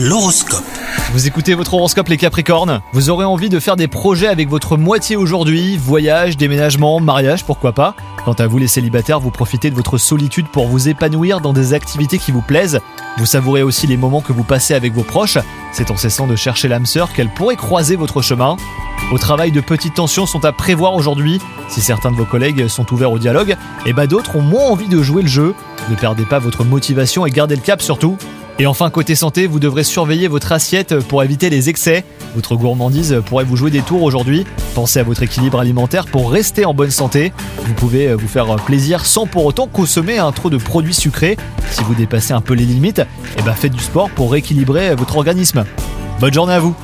L'horoscope. Vous écoutez votre horoscope les Capricornes? Vous aurez envie de faire des projets avec votre moitié aujourd'hui, voyage, déménagement, mariage, pourquoi pas? Quant à vous les célibataires, vous profitez de votre solitude pour vous épanouir dans des activités qui vous plaisent. Vous savourez aussi les moments que vous passez avec vos proches. C'est en cessant de chercher l'âme sœur qu'elle pourrait croiser votre chemin. Au travail, de petites tensions sont à prévoir aujourd'hui. Si certains de vos collègues sont ouverts au dialogue, et bah d'autres ont moins envie de jouer le jeu. Ne perdez pas votre motivation et gardez le cap surtout. Et enfin, côté santé, vous devrez surveiller votre assiette pour éviter les excès. Votre gourmandise pourrait vous jouer des tours aujourd'hui. Pensez à votre équilibre alimentaire pour rester en bonne santé. Vous pouvez vous faire plaisir sans pour autant consommer un trop de produits sucrés. Si vous dépassez un peu les limites, et ben faites du sport pour rééquilibrer votre organisme. Bonne journée à vous